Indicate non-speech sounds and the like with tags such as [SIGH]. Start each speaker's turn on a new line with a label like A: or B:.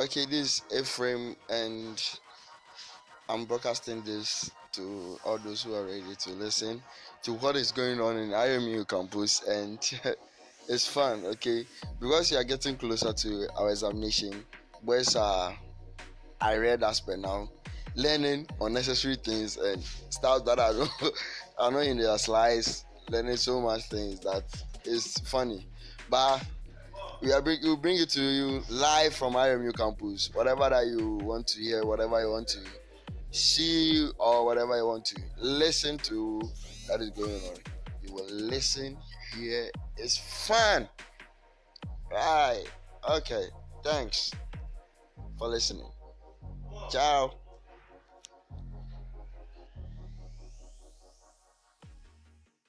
A: Okay, this is Ephraim, and I'm broadcasting this to all those who are ready to listen to what is going on in IMU campus, and [LAUGHS] it's fun, okay? Because you are getting closer to our examination, boys are I read as per now, learning unnecessary things and stuff that I don't [LAUGHS] are not in their slides, learning so much things that is funny, but we are bring, we bring it to you live from IMU campus. Whatever that you want to hear, whatever you want to see, or whatever you want to listen to, that is going on. You will listen here. It's fun. Right. Okay. Thanks for listening. Ciao.